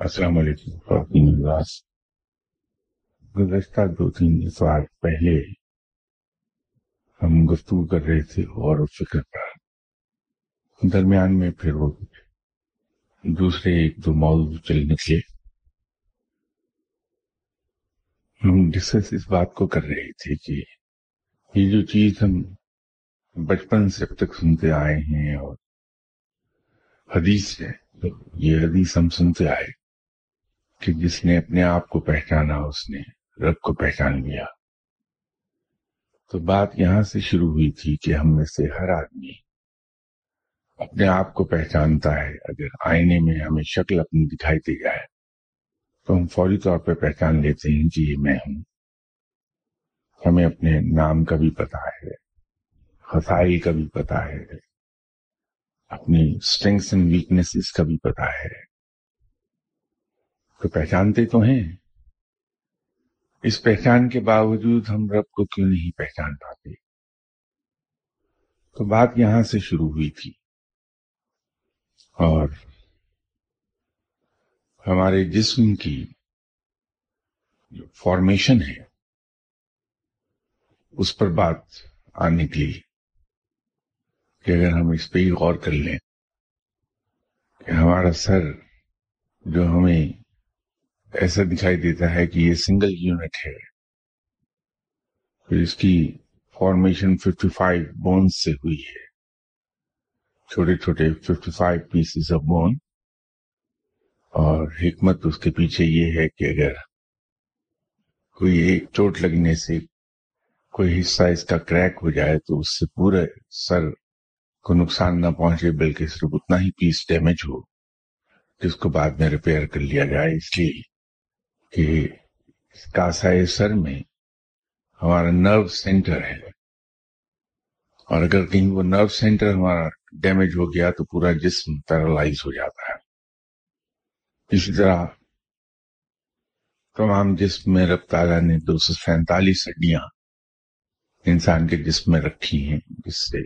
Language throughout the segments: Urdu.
السلام علیکم، خواتین نواز گزشتہ دو تین اتوار پہلے ہم گفتگو کر رہے تھے غور و فکر پر۔ درمیان میں پھر وہ دوسرے ایک دو موضوع چل نکلے۔ ہم ڈسکس اس بات کو کر رہے تھے کہ یہ جو چیز ہم بچپن سے اب تک سنتے آئے ہیں اور حدیث ہے، یہ حدیث ہم سنتے آئے کہ جس نے اپنے آپ کو پہچانا، اس نے رب کو پہچان لیا۔ تو بات یہاں سے شروع ہوئی تھی کہ ہم میں سے ہر آدمی اپنے آپ کو پہچانتا ہے۔ اگر آئینے میں ہمیں شکل اپنی دکھائی دی جائے، تو ہم فوری طور پہ پہچان لیتے ہیں کہ یہ میں ہوں۔ ہمیں اپنے نام کا بھی پتا ہے خسائل کا بھی پتا ہے، اپنی اسٹرینگس اینڈ ویکنیسز کا بھی پتا ہے۔ تو پہچانتے تو ہیں۔ اس پہچان کے باوجود ہم رب کو کیوں نہیں پہچان پاتے؟ تو بات یہاں سے شروع ہوئی تھی۔ اور ہمارے جسم کی جو فارمیشن ہے، اس پر بات آنے کے لیے کہ اگر ہم اس پہ ہی غور کر لیں کہ ہمارا سر جو ہمیں ایسا دکھائی دیتا ہے کہ یہ سنگل یونٹ ہے۔ پھر اس کی فارمیشن 55 بونز سے ہوئی ہے۔ چھوٹے چھوٹے 55 پیسز آف بون اور حکمت اس کے پیچھے یہ ہے کہ اگر کوئی ایک چوٹ لگنے سے کوئی حصہ اس کا کریک ہو جائے تو اس سے پورے سر کو نقصان نہ پہنچے، بلکہ صرف اتنا ہی پیس ڈیمیج ہو جس کو بعد میں ریپیئر کر لیا جائے۔ اس لیے کہ کاسائے سر میں ہمارا نرو سینٹر ہے۔ اور اگر کہیں وہ نرو سینٹر ہمارا ڈیمیج ہو گیا تو پورا جسم پیرالائز ہو جاتا ہے۔ اسی طرح تمام جسم میں رب تعالیٰ نے دو سو سینتالیس ہڈیاں انسان کے جسم میں رکھی ہیں، جس سے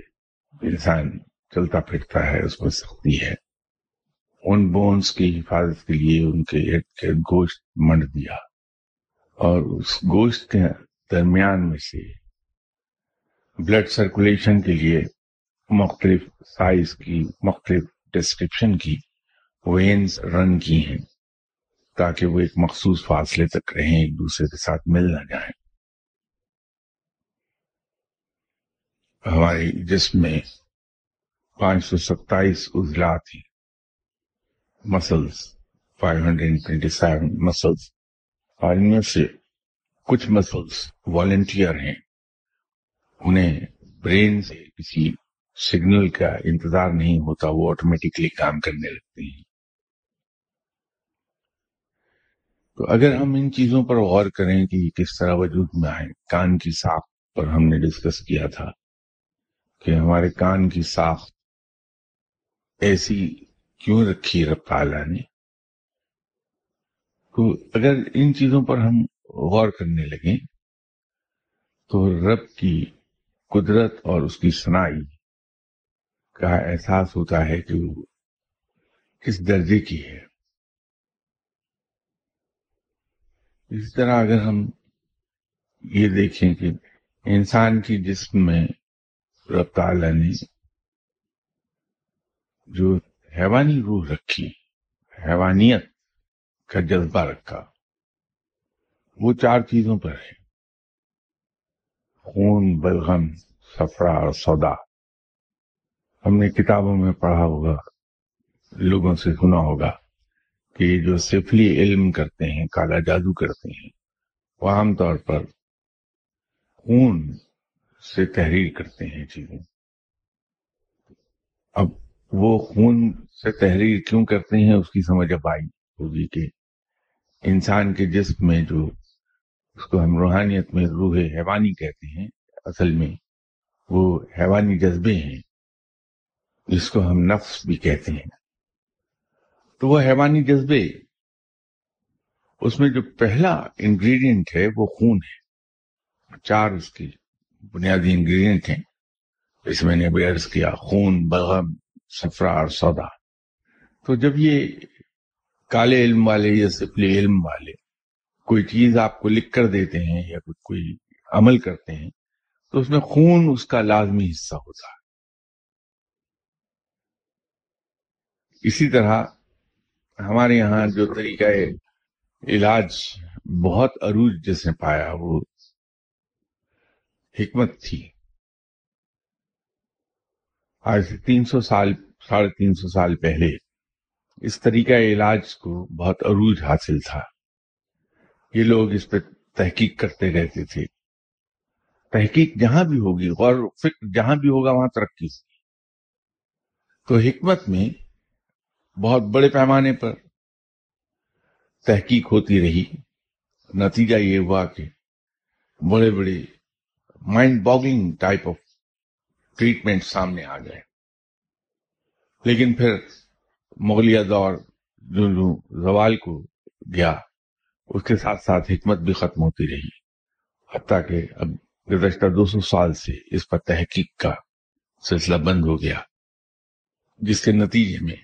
انسان چلتا پھرتا ہے، اس میں سختی ہے۔ ان بونز کی حفاظت کے لیے ان کے ارد گرد گوشت منڈ دیا اور اس گوشت کے درمیان میں سے بلڈ سرکولیشن کے لیے مختلف سائز کی، مختلف ڈسکرپشن کی وینز رن کی ہیں تاکہ وہ ایک مخصوص فاصلے تک رہیں، ایک دوسرے کے ساتھ مل نہ جائیں۔ ہمارے جسم میں پانچ سو ستائیس عضلات ہیں مسلس فائیو ہنڈریڈ مسلس اور ان میں سے کچھ مسلس والنٹیئر ہیں. انہیں برین سے کسی سگنل کا انتظار نہیں ہوتا، وہ آٹومیٹکلی کام کرنے لگتے ہیں۔ تو اگر ہم ان چیزوں پر غور کریں کہ یہ کس طرح وجود میں آئے، کان کی ساخت پر ہم نے ڈسکس کیا تھا کہ ہمارے کان کی ساخت ایسی کیوں رکھی رب تعالیٰ نے؟ تو اگر ان چیزوں پر ہم غور کرنے لگیں، تو رب کی قدرت اور اس کی سنائی کا احساس ہوتا ہے کہ وہ کس درجے کی ہے۔ اسی طرح اگر ہم یہ دیکھیں کہ انسان کی جسم میں رب تعالیٰ نے جو حیوانی روح رکھی، حیوانیت کا جذبہ رکھا۔ وہ چار چیزوں پر ہے۔ خون، بلغم سفرا اور سودا۔ ہم نے کتابوں میں پڑھا ہوگا، لوگوں سے سنا ہوگا کہ جو سفلی علم کرتے ہیں، کالا جادو کرتے ہیں، وہ عام طور پر خون سے تحریر کرتے ہیں چیزیں۔ اب وہ خون سے تحریر کیوں کرتے ہیں اس کی سمجھ اب آئی ہوگی کہ انسان کے جسم میں جو اس کو ہم روحانیت میں روح حیوانی کہتے ہیں، اصل میں وہ حیوانی جذبے ہیں، جس کو ہم نفس بھی کہتے ہیں۔ تو وہ حیوانی جذبے، اس میں جو پہلا انگریڈینٹ ہے وہ خون ہے۔ چار اس کی بنیادی انگریڈینٹ ہیں۔ اس میں نے بھی عرض کیا، خون، بغم سفرا اور سودا۔ تو جب یہ کالے علم والے یا سفلی علم والے کوئی چیز آپ کو لکھ کر دیتے ہیں یا کوئی عمل کرتے ہیں، تو اس میں خون اس کا لازمی حصہ ہوتا ہے۔ اسی طرح ہمارے یہاں جو طریقہ علاج بہت عروج جس نے پایا، وہ حکمت تھی۔ آج سے تین سو سال، ساڑھے تین سو سال پہلے اس طریقہ علاج کو بہت عروج حاصل تھا۔ یہ لوگ اس پہ تحقیق کرتے رہتے تھے۔ تحقیق جہاں بھی ہوگی، غور فکر جہاں بھی ہوگا، وہاں ترقی۔ ہوگی تو حکمت میں بہت بڑے پیمانے پر تحقیق ہوتی رہی۔ نتیجہ یہ ہوا کہ بڑے بڑے mind boggling type of treatment سامنے آ گئے لیکن پھر مغلیہ دور جو جو زوال کو گیا، اس کے ساتھ ساتھ حکمت بھی ختم ہوتی رہی۔ حتیٰ کہ اب گزشتہ دو سو سال سے اس پر تحقیق کا سلسلہ بند ہو گیا، جس کے نتیجے میں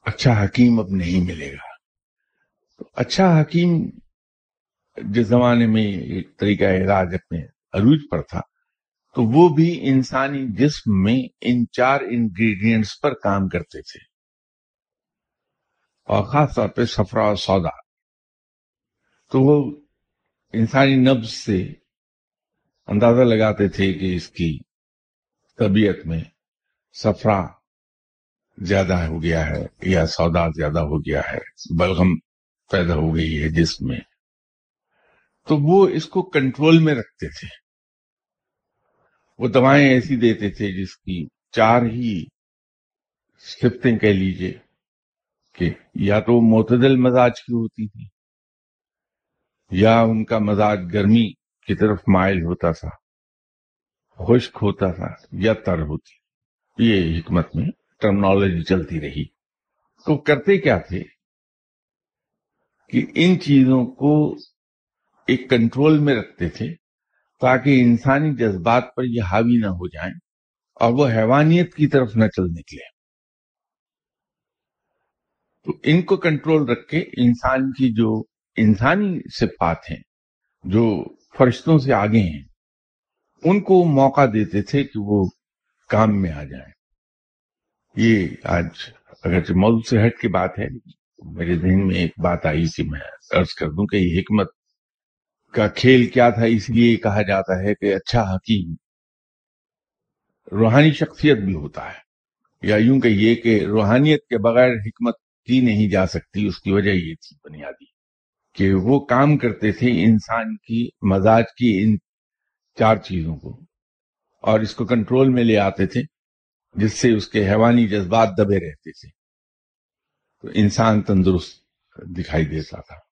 اچھا حکیم اب نہیں ملے گا۔ اچھا حکیم جس زمانے میں ایک طریقہ علاج اپنے عروج پر تھا تو وہ بھی انسانی جسم میں ان چار انگریڈینٹس پر کام کرتے تھے۔ اور خاص طور پہ سفرا اور سودا۔ تو وہ انسانی نبز سے اندازہ لگاتے تھے کہ اس کی طبیعت میں سفرا زیادہ ہو گیا ہے یا سودا زیادہ ہو گیا ہے، بلغم پیدا ہو گئی ہے جسم میں۔ تو وہ اس کو کنٹرول میں رکھتے تھے۔ وہ دوائیں ایسی دیتے تھے جس کی چار ہی صفتیں کہہ لیجیے کہ یا تو معتدل مزاج کی ہوتی تھی یا ان کا مزاج گرمی کی طرف مائل ہوتا تھا، خشک ہوتا تھا یا تر ہوتی یہ حکمت میں ٹرمنالوجی چلتی رہی۔ تو کرتے کیا تھے؟ کہ ان چیزوں کو ایک کنٹرول میں رکھتے تھے تاکہ انسانی جذبات پر یہ حاوی نہ ہو جائیں اور وہ حیوانیت کی طرف نہ چل نکلے۔ تو ان کو کنٹرول رکھ کے انسان کی جو انسانی صفات ہیں، جو فرشتوں سے آگے ہیں، ان کو موقع دیتے تھے کہ وہ کام میں آ جائیں۔ یہ آج اگر موضوع سے ہٹ کی بات ہے، میرے ذہن میں ایک بات آئی کہ میں عرض کر دوں کہ یہ حکمت کا کھیل کیا تھا، اس لیے کہا جاتا ہے کہ اچھا حکیم روحانی شخصیت بھی ہوتا ہے۔ یا یوں کہیے کہ روحانیت کے بغیر حکمت کی نہیں جا سکتی، اس کی وجہ یہ تھی بنیادی کہ وہ کام کرتے تھے انسان کی، مزاج کی، ان چار چیزوں کو، اور اس کو کنٹرول میں لے آتے تھے، جس سے اس کے حیوانی جذبات دبے رہتے تھے۔ تو انسان تندرست دکھائی دیتا تھا۔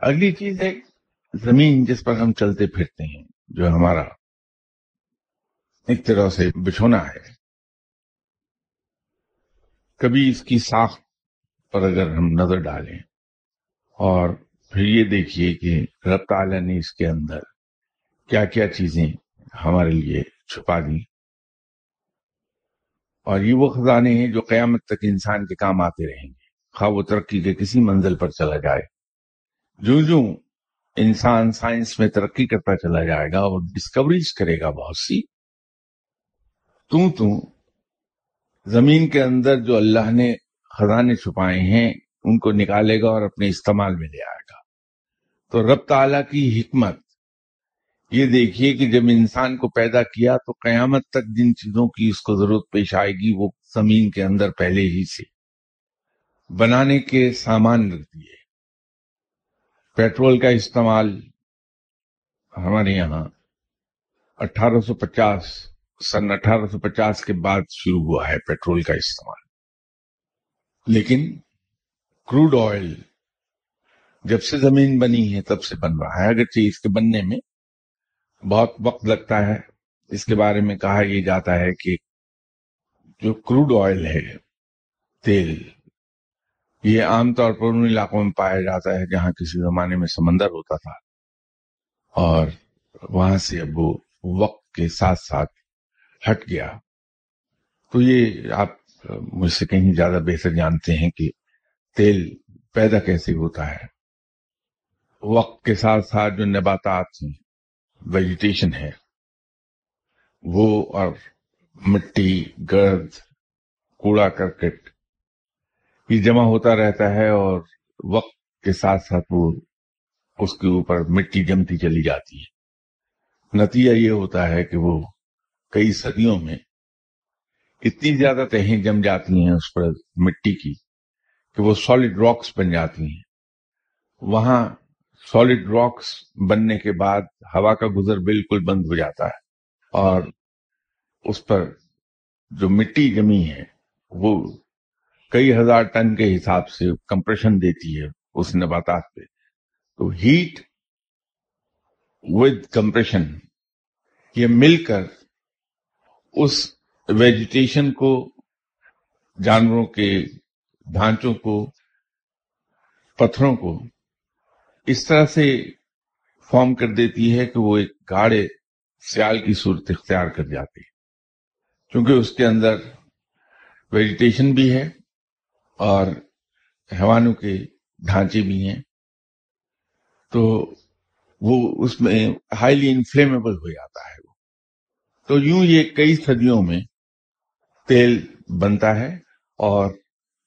اگلی چیز ہے زمین جس پر ہم چلتے پھرتے ہیں، جو ہمارا ایک طرح سے بچھونا ہے۔ کبھی اس کی ساخت پر اگر ہم نظر ڈالیں اور پھر یہ دیکھیے کہ رب تعالیٰ نے اس کے اندر کیا کیا چیزیں ہمارے لیے چھپا دی اور یہ وہ خزانے ہیں جو قیامت تک انسان کے کام آتے رہیں گے، خواہ وہ ترقی کے کسی منزل پر چلا جائے۔ جو جو انسان سائنس میں ترقی کرتا چلا جائے گا اور ڈسکوریز کرے گا بہت سی تو تو زمین کے اندر جو اللہ نے خزانے چھپائے ہیں، ان کو نکالے گا اور اپنے استعمال میں لے آئے گا۔ تو رب تعالیٰ کی حکمت، یہ دیکھیے کہ جب انسان کو پیدا کیا تو قیامت تک جن چیزوں کی اس کو ضرورت پیش آئے گی وہ زمین کے اندر پہلے ہی سے بنانے کے سامان رکھ دیے۔ پیٹرول کا استعمال ہمارے یہاں اٹھارہ سو پچاس، سن اٹھارہ سو پچاس کے بعد شروع ہوا ہے پیٹرول کا استعمال۔ لیکن کروڈ آئل جب سے زمین بنی ہے تب سے بن رہا ہے۔ اگرچہ اس کے بننے میں بہت وقت لگتا ہے، اس کے بارے میں کہا یہ جاتا ہے کہ جو کروڈ آئل ہے، تیل یہ عام طور پر ان علاقوں میں پایا جاتا ہے جہاں کسی زمانے میں سمندر ہوتا تھا۔ اور وہاں سے اب وہ وقت کے ساتھ ساتھ ہٹ گیا۔ تو یہ آپ مجھ سے کہیں زیادہ بہتر جانتے ہیں کہ تیل پیدا کیسے ہوتا ہے۔ وقت کے ساتھ ساتھ جو نباتات ہیں ویجیٹیشن ہے، وہ اور مٹی، گرد، کوڑا، کرکٹ یہ جمع ہوتا رہتا ہے اور وقت کے ساتھ ساتھ وہ اس کے اوپر مٹی جمتی چلی جاتی ہے۔ نتیجہ یہ ہوتا ہے کہ وہ کئی صدیوں میں اتنی زیادہ تہیں جم جاتی ہیں اس پر مٹی کی کہ وہ سالڈ راکس بن جاتی ہیں۔ وہاں سالڈ راکس بننے کے بعد ہوا کا گزر بالکل بند ہو جاتا ہے اور اس پر جو مٹی جمی ہے وہ کئی ہزار ٹن کے حساب سے کمپریشن دیتی ہے اس نباتات پہ۔ تو ہیٹ ود کمپریشن، یہ مل کر اس ویجیٹیشن کو، جانوروں کے ڈھانچوں کو، پتھروں کو اس طرح سے فارم کر دیتی ہے کہ وہ ایک گاڑے سیال کی صورت اختیار کر جاتی ہے۔ کیونکہ اس کے اندر ویجیٹیشن بھی ہے اور حیوانوں کے ڈھانچے بھی ہیں، تو وہ اس میں ہائیلی انفلیمیبل ہو جاتا ہے وہ۔ تو یوں یہ کئی صدیوں میں تیل بنتا ہے اور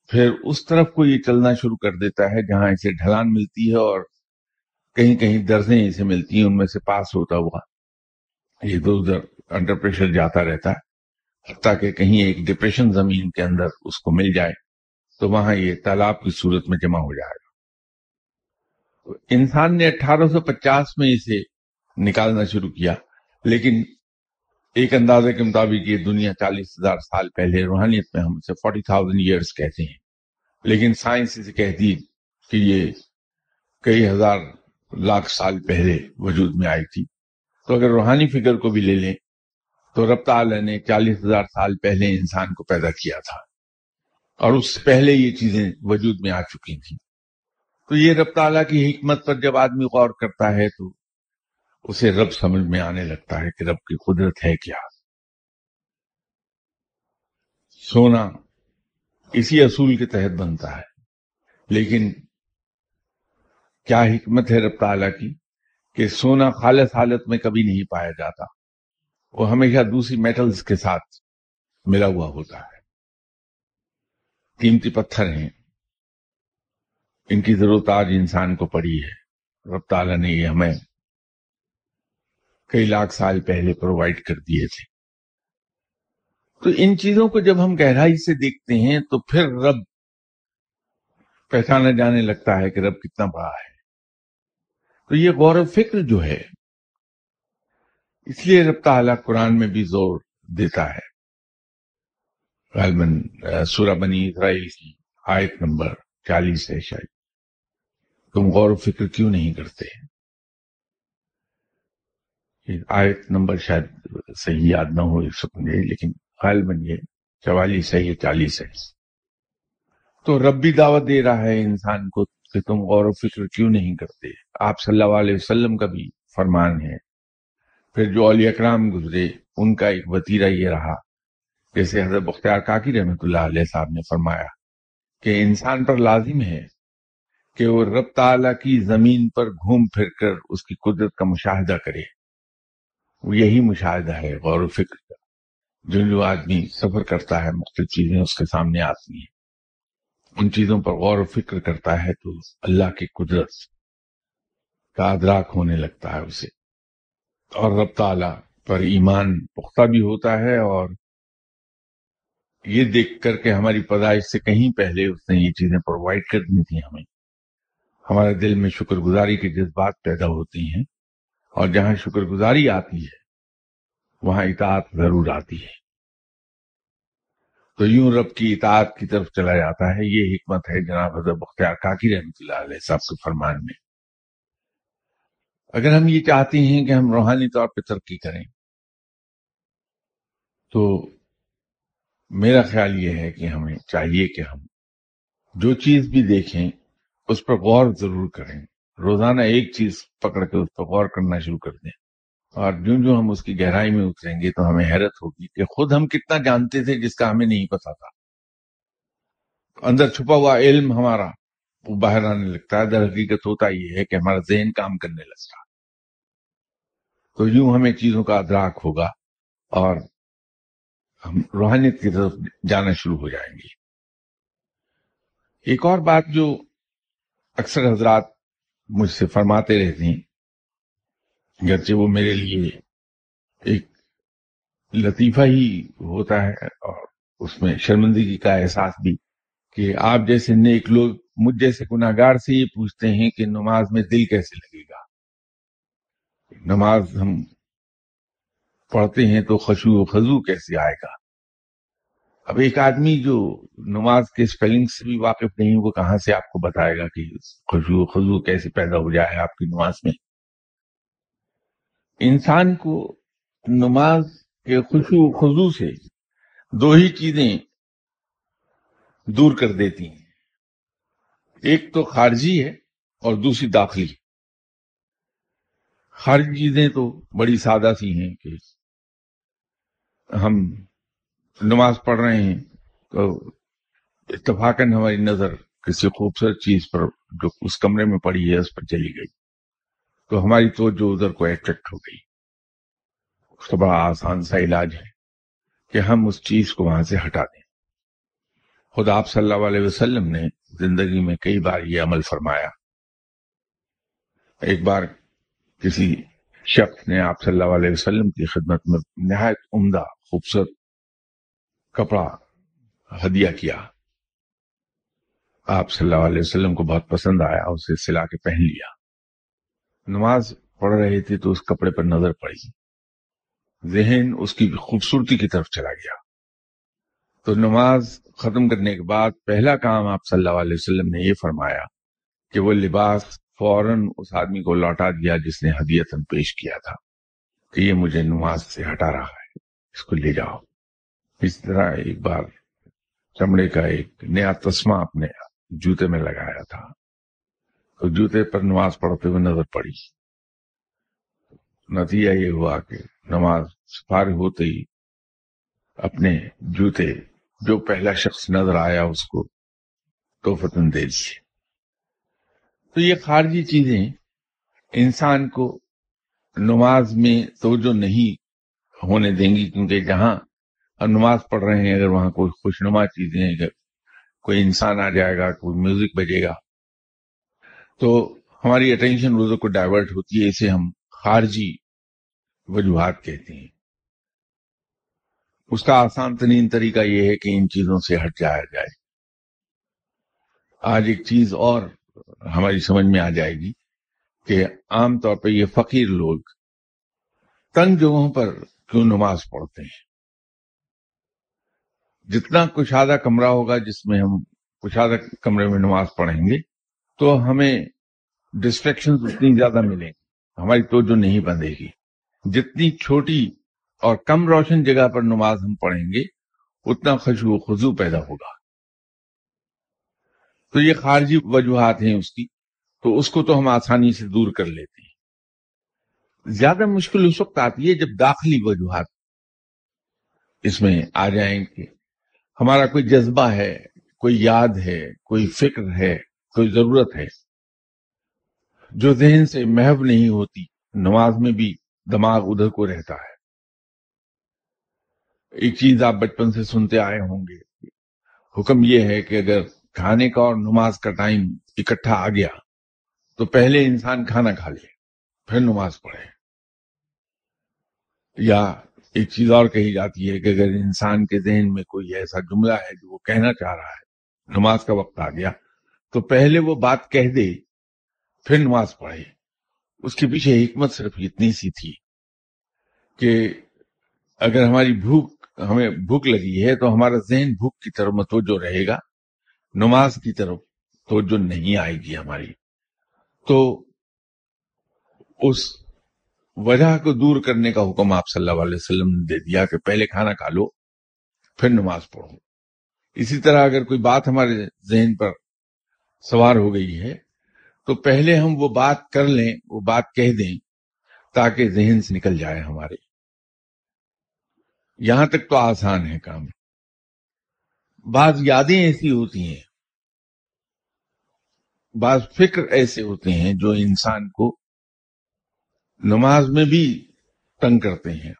پھر اس طرف کو یہ چلنا شروع کر دیتا ہے جہاں اسے ڈھلان ملتی ہے اور کہیں کہیں درزیں اسے ملتی ہیں، ان میں سے پاس ہوتا ہوا۔ یہ تو ادھر انڈر پریشر جاتا رہتا ہے حتیٰ کہ کہیں ایک ڈپریشن زمین کے اندر اس کو مل جائے۔ تو وہاں یہ تالاب کی صورت میں جمع ہو جائے گا۔ انسان نے اٹھارہ سو پچاس میں اسے نکالنا شروع کیا، لیکن ایک اندازے کے مطابق یہ دنیا چالیس ہزار سال پہلے روحانیت میں ہم اسے فورٹی تھاؤزینڈ ایئرس کہتے ہیں۔ لیکن سائنس اسے کہتی کہ یہ کئی ہزار لاکھ سال پہلے وجود میں آئی تھی۔ تو اگر روحانی فگر کو بھی لے لیں، تو رب تعالی نے چالیس ہزار سال پہلے انسان کو پیدا کیا تھا۔ اور اس سے پہلے یہ چیزیں وجود میں آ چکی تھیں۔ تو یہ رب تعالیٰ کی حکمت پر جب آدمی غور کرتا ہے تو اسے رب سمجھ میں آنے لگتا ہے کہ رب کی قدرت ہے کیا۔ سونا اسی اصول کے تحت بنتا ہے، لیکن کیا حکمت ہے رب تعالیٰ کی کہ سونا خالص حالت میں کبھی نہیں پایا جاتا؟ وہ ہمیشہ دوسری میٹلز کے ساتھ ملا ہوا ہوتا ہے۔ قیمتی پتھر ہیں۔ ان کی ضرورت آج انسان کو پڑی ہے۔ رب تعالیٰ نے یہ ہمیں کئی لاکھ سال پہلے پرووائڈ کر دیے تھے۔ تو ان چیزوں کو جب ہم گہرائی سے دیکھتے ہیں تو پھر رب پہچانا جانے لگتا ہے کہ رب کتنا بڑا ہے۔ تو یہ غور و فکر جو ہے، اس لیے رب تعالیٰ قرآن میں بھی زور دیتا ہے۔ غالباً سورہ بنی اسرائیل کی آیت نمبر چالیس ہے شاید۔ تم غور و فکر کیوں نہیں کرتے؟ آیت نمبر شاید صحیح یاد نہ ہو اس مجھے، لیکن غالباً یہ چوالیس ہے، یہ چالیس ہے۔ تو رب بھی دعوت دے رہا ہے انسان کو کہ تم غور و فکر کیوں نہیں کرتے؟ آپ صلی اللہ علیہ وسلم کا بھی فرمان ہے۔ پھر جو علی اکرام گزرے، ان کا ایک وطیرہ یہ رہا۔ جیسے حضرت بختیار کاکی رحمت اللہ علیہ صاحب نے فرمایا کہ انسان پر لازم ہے کہ وہ رب تعالیٰ کی زمین پر گھوم پھر کر اس کی قدرت کا مشاہدہ کرے۔ وہ یہی مشاہدہ ہے، غور و فکر کا۔ جو جو آدمی سفر کرتا ہے، مختلف چیزیں اس کے سامنے آتی ہیں۔ ان چیزوں پر غور و فکر کرتا ہے تو اللہ کی قدرت کا ادراک ہونے لگتا ہے اسے۔ اور رب تعالی پر ایمان پختہ بھی ہوتا ہے اور یہ دیکھ کر کے ہماری پیدائش سے کہیں پہلے اس نے یہ چیزیں پرووائڈ کر دی تھی ہمیں۔ ہمارے دل میں شکر گزاری کے جذبات پیدا ہوتی ہیں اور جہاں شکر گزاری آتی ہے، وہاں اطاعت ضرور آتی ہے۔ تو یوں رب کی اطاعت کی طرف چلا جاتا ہے۔ یہ حکمت ہے جناب حضرت بختیار کاکی رحمۃ اللہ علیہ صاحب کے فرمان میں۔ اگر ہم یہ چاہتے ہیں کہ ہم روحانی طور پہ ترقی کریں، تو میرا خیال یہ ہے کہ ہمیں چاہیے کہ ہم جو چیز بھی دیکھیں، اس پر غور ضرور کریں۔ روزانہ ایک چیز پکڑ کے اس پر غور کرنا شروع کر دیں۔ اور جو جو ہم اس کی گہرائی میں اتریں گے تو ہمیں حیرت ہوگی کہ خود ہم کتنا جانتے تھے جس کا ہمیں نہیں پتا تھا۔ اندر چھپا ہوا علم ہمارا، وہ باہر آنے لگتا ہے۔ در حقیقت ہوتا یہ ہے کہ ہمارا ذہن کام کرنے لگتا۔ تو یوں ہمیں چیزوں کا ادراک ہوگا اور ہم روحانیت کی طرف جانا شروع ہو جائیں گے۔ ایک اور بات جو اکثر حضرات مجھ سے فرماتے رہتے ہیں، گرچہ وہ میرے لیے ایک لطیفہ ہی ہوتا ہے اور اس میں شرمندگی کا احساس بھی کہ آپ جیسے نیک لوگ مجھ جیسے گناگار سے یہ پوچھتے ہیں کہ نماز میں دل کیسے لگے گا۔ نماز ہم پڑھتے ہیں تو خشو و خضو کیسے آئے گا؟ اب ایک آدمی جو نماز کے اسپیلنگ سے بھی واقف نہیں، وہ کہاں سے آپ کو بتائے گا کہ خوشو و خضو کیسے پیدا ہو جائے آپ کی نماز میں؟ انسان کو نماز کے خوشو و خضو سے دو ہی چیزیں دور کر دیتی ہیں۔ ایک تو خارجی ہے اور دوسری داخلی۔ خارجی چیزیں تو بڑی سادہ سی ہیں کہ ہم نماز پڑھ رہے ہیں، تو اتفاقاً ہماری نظر کسی خوبصورت چیز پر جو اس کمرے میں پڑی ہے، اس پر چلی گئی۔ تو ہماری توجہ ادھر کو اٹریکٹ ہو گئی۔ اس کا بڑا آسان سا علاج ہے کہ ہم اس چیز کو وہاں سے ہٹا دیں۔ خود آپ صلی اللہ علیہ وسلم نے زندگی میں کئی بار یہ عمل فرمایا۔ ایک بار کسی شخص نے آپ صلی اللہ علیہ وسلم کی خدمت میں نہایت عمدہ خوبصورت کپڑا ہدیہ کیا۔ آپ صلی اللہ علیہ وسلم کو بہت پسند آیا اسے سلا کے پہن لیا۔ نماز پڑھ رہے تھے تو اس کپڑے پر نظر پڑی۔ ذہن اس کی خوبصورتی کی طرف چلا گیا۔ تو نماز ختم کرنے کے بعد پہلا کام آپ صلی اللہ علیہ وسلم نے یہ فرمایا کہ وہ لباس فوراً اس آدمی کو لوٹا دیا جس نے ہدیتن پیش کیا تھا کہ یہ مجھے نماز سے ہٹا رہا ہے۔ اس کو لے جاؤ۔ اس طرح ایک بار چمڑے کا ایک نیا تسمہ اپنے جوتے میں لگایا تھا۔ تو جوتے پر نماز پڑھتے ہوئے نظر پڑی۔ نتیجہ یہ ہوا کہ نماز فارغ ہوتے ہی اپنے جوتے، جو پہلا شخص نظر آیا اس کو تو فتن دے دیے۔ تو یہ خارجی چیزیں انسان کو نماز میں توجہ نہیں ہونے دیں گی کیونکہ جہاں ہم نماز پڑھ رہے ہیں، اگر وہاں کوئی خوشنما چیزیں اگر کوئی انسان آ جائے گا، کوئی میوزک بجے گا، تو ہماری اٹینشن روزوں کو ڈائیورٹ ہوتی ہے، اسے ہم خارجی وجوہات کہتے ہیں۔ اس کا آسان ترین طریقہ یہ ہے کہ ان چیزوں سے ہٹ جایا جائے۔ آج ایک چیز اور ہماری سمجھ میں آ جائے گی کہ عام طور پہ یہ فقیر لوگ تنگ جگہوں پر کیوں نماز پڑھتے ہیں؟ جتنا کشادہ کمرہ ہوگا جس میں ہم کشادہ کمرے میں نماز پڑھیں گے، تو ہمیں ڈسٹریکشن اتنی زیادہ ملیں گی، ہماری توجہ نہیں بندے گی۔ جتنی چھوٹی اور کم روشن جگہ پر نماز ہم پڑھیں گے، اتنا خشو و خضو پیدا ہوگا۔ تو یہ خارجی وجوہات ہیں اس کی، تو اس کو تو ہم آسانی سے دور کر لیتے ہیں۔ زیادہ مشکل اس وقت آتی ہے جب داخلی وجوہات اس میں آ جائیں کہ ہمارا کوئی جذبہ ہے، کوئی یاد ہے، کوئی فکر ہے، کوئی ضرورت ہے۔ جو ذہن سے محو نہیں ہوتی، نماز میں بھی دماغ ادھر کو رہتا ہے۔ ایک چیز آپ بچپن سے سنتے آئے ہوں گے۔ حکم یہ ہے کہ اگر کھانے کا اور نماز کا ٹائم اکٹھا آ گیا، تو پہلے انسان کھانا کھا لے، پھر نماز پڑھے۔ یا ایک چیز اور کہی جاتی ہے کہ اگر انسان کے ذہن میں کوئی ایسا جملہ ہے جو وہ کہنا چاہ رہا ہے، نماز کا وقت آ گیا، تو پہلے وہ بات کہہ دے، پھر نماز پڑھے۔ اس کے پیچھے حکمت صرف اتنی سی تھی کہ اگر ہماری بھوک، ہمیں بھوک لگی ہے تو ہمارا ذہن بھوک کی طرف متوجہ رہے گا، نماز کی طرف توجہ نہیں آئے گی ہماری۔ تو اس وجہ کو دور کرنے کا حکم آپ صلی اللہ علیہ وسلم نے دے دیا کہ پہلے کھانا کھا لو، پھر نماز پڑھو۔ اسی طرح اگر کوئی بات ہمارے ذہن پر سوار ہو گئی ہے، تو پہلے ہم وہ بات کر لیں، وہ بات کہہ دیں، تاکہ ذہن سے نکل جائے ہمارے۔ یہاں تک تو آسان ہے کام۔ بعض یادیں ایسی ہوتی ہیں، بعض فکر ایسے ہوتے ہیں جو انسان کو نماز میں بھی تنگ کرتے ہیں۔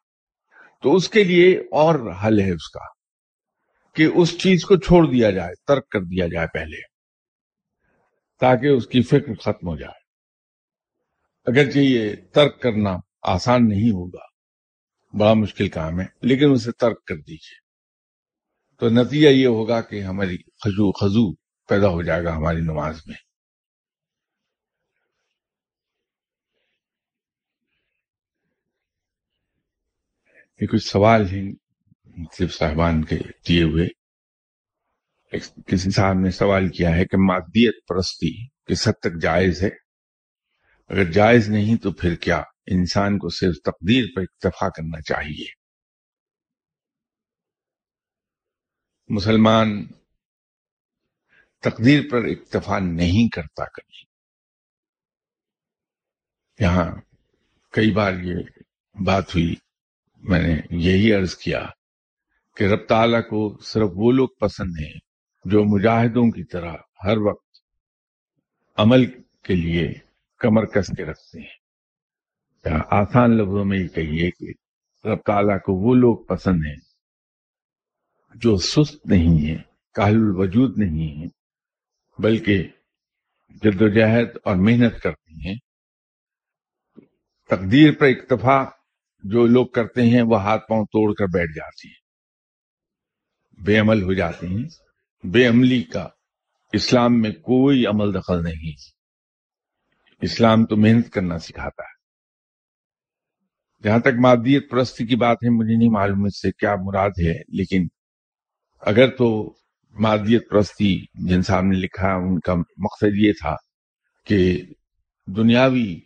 تو اس کے لیے اور حل ہے اس کا کہ اس چیز کو چھوڑ دیا جائے، ترک کر دیا جائے پہلے، تاکہ اس کی فکر ختم ہو جائے۔ اگرچہ یہ ترک کرنا آسان نہیں ہوگا، بڑا مشکل کام ہے، لیکن اسے ترک کر دیجیے تو نتیجہ یہ ہوگا کہ ہماری خزو خزو پیدا ہو جائے گا ہماری نماز میں۔ یہ کچھ سوال ہیں صرف صاحبان کے دیے ہوئے کسی صاحب نے سوال کیا ہے کہ مادیت پرستی کس حد تک جائز ہے؟ اگر جائز نہیں تو پھر کیا انسان کو صرف تقدیر پر اکتفا کرنا چاہیے؟ مسلمان تقدیر پر اکتفا نہیں کرتا کبھی۔ یہاں کئی بار یہ بات ہوئی میں نے یہی عرض کیا کہ رب تعالیٰ کو صرف وہ لوگ پسند ہیں جو مجاہدوں کی طرح ہر وقت عمل کے لیے کمر کس کے رکھتے ہیں۔ آسان لفظوں میں یہ کہیے کہ رب تعالیٰ کو وہ لوگ پسند ہیں جو سست نہیں ہیں، کاہل الوجود نہیں ہیں، بلکہ جد و جہد اور محنت کرتے ہیں۔ تقدیر پر اکتفا جو لوگ کرتے ہیں وہ ہاتھ پاؤں توڑ کر بیٹھ جاتی ہیں۔ بے عمل ہو جاتے ہیں۔ بے عملی کا اسلام میں کوئی عمل دخل نہیں۔ اسلام تو محنت کرنا سکھاتا ہے۔ جہاں تک مادیت پرستی کی بات ہے، مجھے نہیں معلوم اس سے کیا مراد ہے، لیکن اگر تو مادیت پرستی، جن صاحب نے لکھا، ان کا مقصد یہ تھا کہ دنیاوی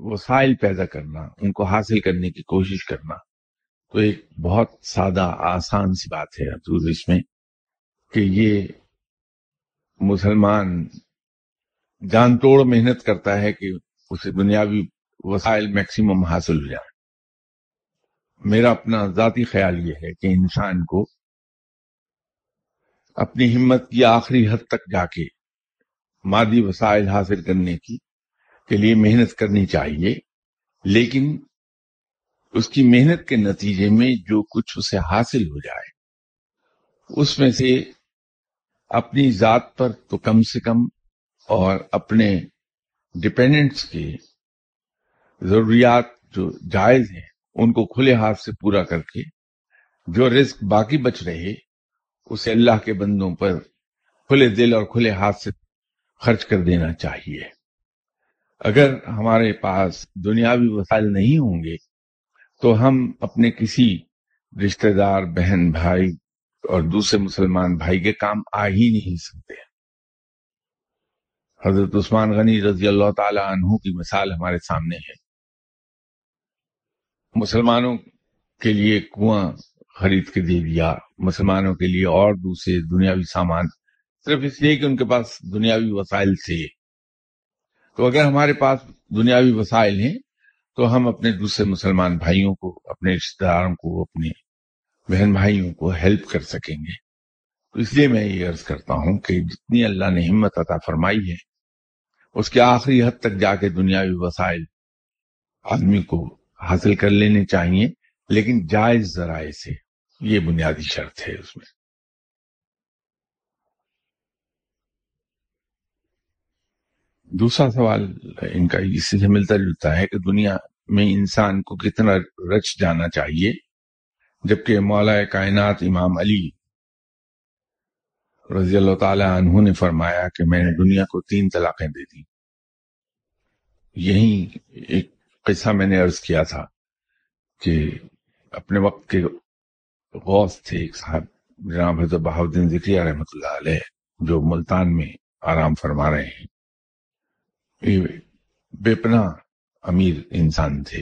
وسائل پیدا کرنا، ان کو حاصل کرنے کی کوشش کرنا، تو ایک بہت سادہ، آسان سی بات ہے حضور اس میں کہ یہ مسلمان جان توڑ محنت کرتا ہے کہ اسے دنیاوی وسائل میکسیمم حاصل ہو جائے۔ میرا اپنا ذاتی خیال یہ ہے کہ انسان کو اپنی ہمت کی آخری حد تک جا کے مادی وسائل حاصل کرنے کی کے لیے محنت کرنی چاہیے، لیکن اس کی محنت کے نتیجے میں جو کچھ اسے حاصل ہو جائے، اس میں سے اپنی ذات پر تو کم سے کم اور اپنے ڈپینڈنٹس کے ضروریات جو جائز ہیں، ان کو کھلے ہاتھ سے پورا کر کے جو رزق باقی بچ رہے، اسے اللہ کے بندوں پر کھلے دل اور کھلے ہاتھ سے خرچ کر دینا چاہیے۔ اگر ہمارے پاس دنیاوی وسائل نہیں ہوں گے، تو ہم اپنے کسی رشتہ دار، بہن، بھائی اور دوسرے مسلمان بھائی کے کام آ ہی نہیں سکتے۔ حضرت عثمان غنی رضی اللہ تعالی عنہ کی مثال ہمارے سامنے ہے۔ مسلمانوں کے لیے کنواں خرید کے دے دیا، مسلمانوں کے لیے اور دوسرے دنیاوی سامان۔ صرف اس لیے کہ ان کے پاس دنیاوی وسائل تھے۔ تو اگر ہمارے پاس دنیاوی وسائل ہیں، تو ہم اپنے دوسرے مسلمان بھائیوں کو، اپنے رشتے داروں کو اپنے بہن بھائیوں کو ہیلپ کر سکیں گے۔ تو اس لیے میں یہ عرض کرتا ہوں کہ جتنی اللہ نے ہمت عطا فرمائی ہے، اس کے آخری حد تک جا کے دنیاوی وسائل آدمی کو حاصل کر لینے چاہیے، لیکن جائز ذرائع سے یہ بنیادی شرط ہے اس میں۔ دوسرا سوال ان کا اسی سے ملتا جلتا ہے کہ دنیا میں انسان کو کتنا رچ جانا چاہیے، جبکہ مولا کائنات امام علی رضی اللہ تعالی عنہ نے فرمایا کہ میں نے دنیا کو تین طلاقیں دے دی یہی ایک قصہ میں نے عرض کیا تھا کہ اپنے وقت کے غوث تھے ایک صاحب، جناب حضرت بہاؤدین ذکری رحمۃ اللہ علیہ، جو ملتان میں آرام فرما رہے ہیں۔ بے پناہ امیر انسان تھے۔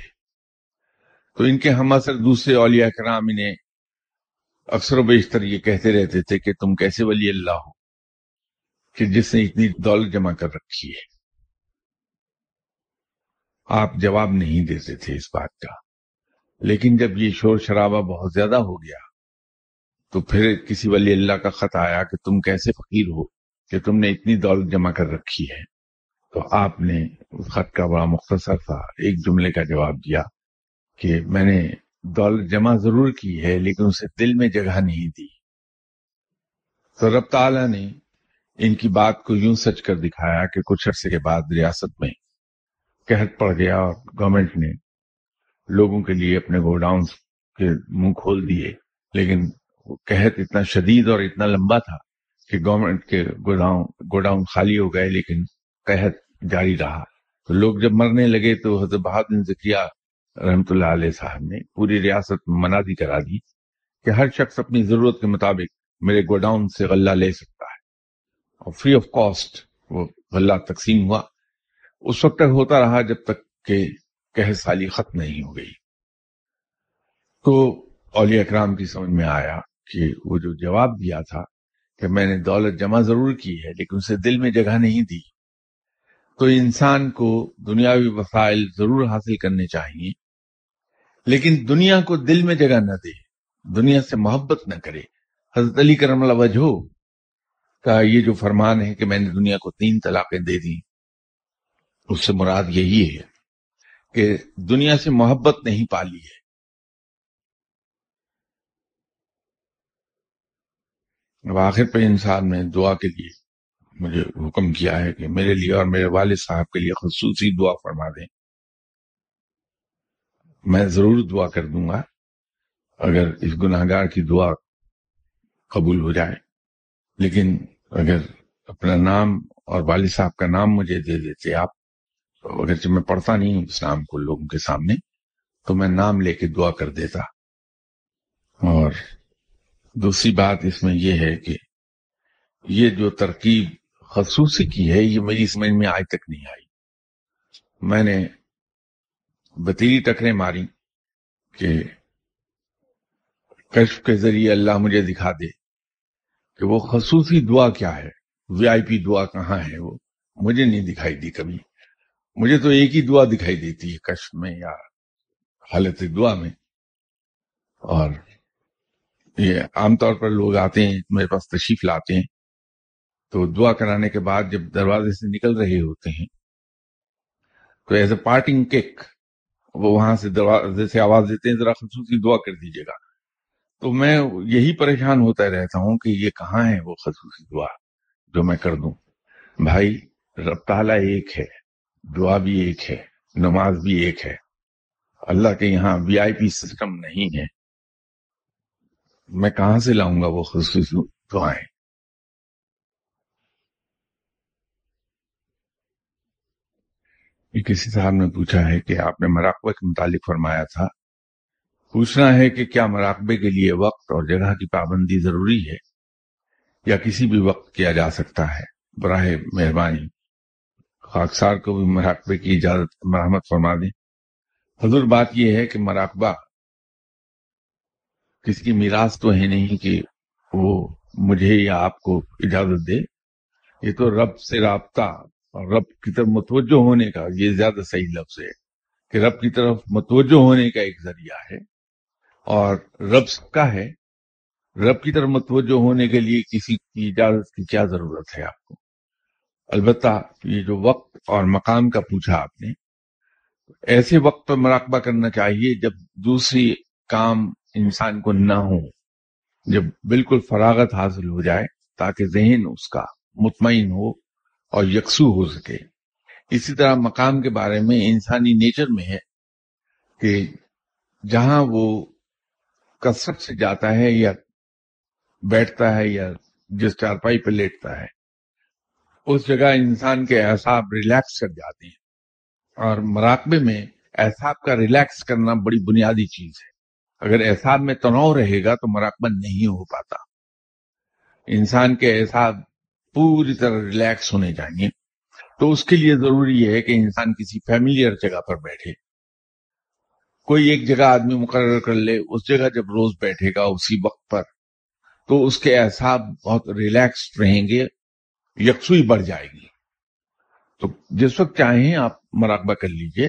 تو ان کے ہم اثر دوسرے اولیاء کرام انہیں اکثر و بیشتر یہ کہتے رہتے تھے کہ تم کیسے ولی اللہ ہو کہ جس نے اتنی دولت جمع کر رکھی ہے۔ آپ جواب نہیں دیتے تھے اس بات کا۔ لیکن جب یہ شور شرابہ بہت زیادہ ہو گیا تو پھر کسی ولی اللہ کا خط آیا کہ تم کیسے فقیر ہو کہ تم نے اتنی دولت جمع کر رکھی ہے۔ تو آپ نے اس خط کا بڑا مختصر تھا ایک جملے کا جواب دیا کہ میں نے دولت جمع ضرور کی ہے لیکن اسے دل میں جگہ نہیں دی۔ تو رب تعالیٰ نے ان کی بات کو یوں سچ کر دکھایا کہ کچھ عرصے کے بعد ریاست میں قحط پڑ گیا اور گورنمنٹ نے لوگوں کے لیے اپنے گوڈاؤن کے منہ کھول دیے۔ لیکن قحط اتنا شدید اور اتنا لمبا تھا کہ گورنمنٹ کے گوڈاؤن گوڈاؤن خالی ہو گئے لیکن قحط جاری رہا۔ تو لوگ جب مرنے لگے تو حضرت بہادر ذکیہ رحمت اللہ علیہ صاحب نے پوری ریاست میں منادی کرا دی کہ ہر شخص اپنی ضرورت کے مطابق میرے گوڈاؤن سے غلہ لے سکتا ہے۔ اور فری آف کاسٹ وہ غلہ تقسیم ہوا۔ اس وقت تک ہوتا رہا جب تک کہ کہ سالی ختم نہیں ہو گئی۔ تو اولیاء اکرام کی سمجھ میں آیا کہ وہ جو جواب دیا تھا کہ میں نے دولت جمع ضرور کی ہے لیکن اسے دل میں جگہ نہیں دی۔ تو انسان کو دنیاوی وسائل ضرور حاصل کرنے چاہیے لیکن دنیا کو دل میں جگہ نہ دے، دنیا سے محبت نہ کرے۔ حضرت علی کرم اللہ وجہ کا یہ جو فرمان ہے کہ میں نے دنیا کو تین طلاقیں دے دی اس سے مراد یہی ہے کہ دنیا سے محبت نہیں پالی ہے۔ اب آخر پہ انسان نے دعا کے لیے مجھے حکم کیا ہے کہ میرے لیے اور میرے والد صاحب کے لیے خصوصی دعا فرما دیں۔ میں ضرور دعا کر دوں گا۔ اگر اس گناہ گار کی دعا قبول ہو جائے، لیکن اگر اپنا نام اور والد صاحب کا نام مجھے دے دیتے آپ اگرچہ میں پڑھتا نہیں ہوں اس نام کو لوگوں کے سامنے، تو میں نام لے کے دعا کر دیتا۔ اور دوسری بات اس میں یہ ہے کہ یہ جو ترکیب خصوصی کی ہے، یہ میری سمجھ میں آج تک نہیں آئی۔ میں نے بتیری ٹکریں ماری کہ کشف کے ذریعے اللہ مجھے دکھا دے کہ وہ خصوصی دعا کیا ہے۔ وی آئی پی دعا کہاں ہے وہ؟ مجھے نہیں دکھائی دی کبھی۔ مجھے تو ایک ہی دعا دکھائی دیتی ہے کشف میں یا حالت دعا میں۔ اور یہ عام طور پر لوگ آتے ہیں، میرے پاس تشریف لاتے ہیں۔ تو دعا کرانے کے بعد جب دروازے سے نکل رہے ہوتے ہیں، تو ایز اے پارٹنگ کیک وہ وہاں سے دروازے سے آواز دیتے ہیں، ذرا خصوصی دعا کر دیجیے گا۔ تو میں یہی پریشان ہوتا رہتا ہوں کہ یہ کہاں ہے وہ خصوصی دعا جو میں کر دوں۔ بھائی، رب تعالیٰ ایک ہے، دعا بھی ایک ہے، نماز بھی ایک ہے۔ اللہ کے یہاں وی آئی پی سسٹم نہیں ہے۔ میں کہاں سے لاؤں گا وہ خصوصی دعائیں؟ کسی صاحب نے پوچھا ہے کہ آپ نے مراقبہ کے متعلق فرمایا تھا۔ پوچھنا ہے کہ کیا مراقبے کے لیے وقت اور جگہ کی پابندی ضروری ہے یا کسی بھی وقت کیا جا سکتا ہے؟ براہ مہربانی۔ خاکسار کو بھی مراقبے کی اجازت، مرحمت فرما دیں۔ حضور، بات یہ ہے کہ مراقبہ کسی کی میراث تو ہے نہیں کہ وہ مجھے یا آپ کو اجازت دے، یہ تو رب سے رابطہ اور رب کی طرف متوجہ ہونے کا، یہ زیادہ صحیح لفظ ہے کہ رب کی طرف متوجہ ہونے کا ایک ذریعہ ہے اور رب سب کا ہے۔ رب کی طرف متوجہ ہونے کے لیے کسی کی اجازت کی کیا ضرورت ہے آپ کو؟ البتہ یہ جو وقت اور مقام کا پوچھا آپ نے، ایسے وقت پر مراقبہ کرنا چاہیے جب دوسری کام انسان کو نہ ہو، جب بالکل فراغت حاصل ہو جائے تاکہ ذہن اس کا مطمئن ہو اور یکسو ہو سکے۔ اسی طرح مقام کے بارے میں انسانی نیچر میں ہے کہ جہاں وہ کثرت سے جاتا ہے یا بیٹھتا ہے یا جس چارپائی پہ لیٹتا ہے، اس جگہ انسان کے احساب ریلیکس کر جاتے ہیں۔ اور مراقبے میں احساب کا ریلیکس کرنا بڑی بنیادی چیز ہے۔ اگر احساب میں تناؤ رہے گا تو مراقبہ نہیں ہو پاتا۔ انسان کے احساب پوری طرح ریلیکس ہونے چاہیے تو اس کے لیے ضروری ہے کہ انسان کسی فیملیئر جگہ پر بیٹھے۔ کوئی ایک جگہ آدمی مقرر کر لے، اس جگہ جب روز بیٹھے گا اسی وقت پر، تو اس کے احساب بہت ریلیکس رہیں گے، یکسوئی بڑھ جائے گی۔ تو جس وقت چاہیں آپ مراقبہ کر لیجیے۔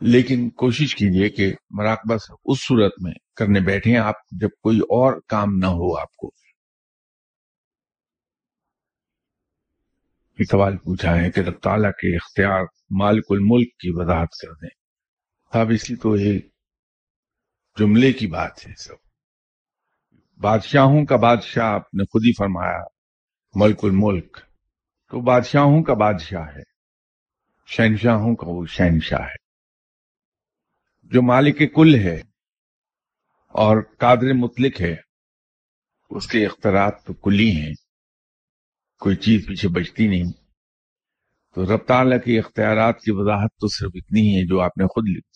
لیکن کوشش کیجیے کہ مراقبہ اس صورت میں کرنے بیٹھے آپ جب کوئی اور کام نہ ہو آپ کو یہ سوال پوچھا ہے کہ رب تعالیٰ کے اختیار مالک الملک کی وضاحت کر دیں۔ اب اسی تو ایک جملے کی بات ہے سب۔ بادشاہوں کا بادشاہ آپ نے خود ہی فرمایا، ملک الملک۔ تو بادشاہوں کا بادشاہ ہے، شہنشاہوں کا وہ شہنشاہ ہے۔ جو مالک کل ہے اور قادر مطلق ہے، اس کے اختیارات تو کلی ہیں۔ کوئی چیز پیچھے بچتی نہیں۔ تو رب تعالیٰ کے اختیارات کی وضاحت تو صرف اتنی ہے جو آپ نے خود لکھ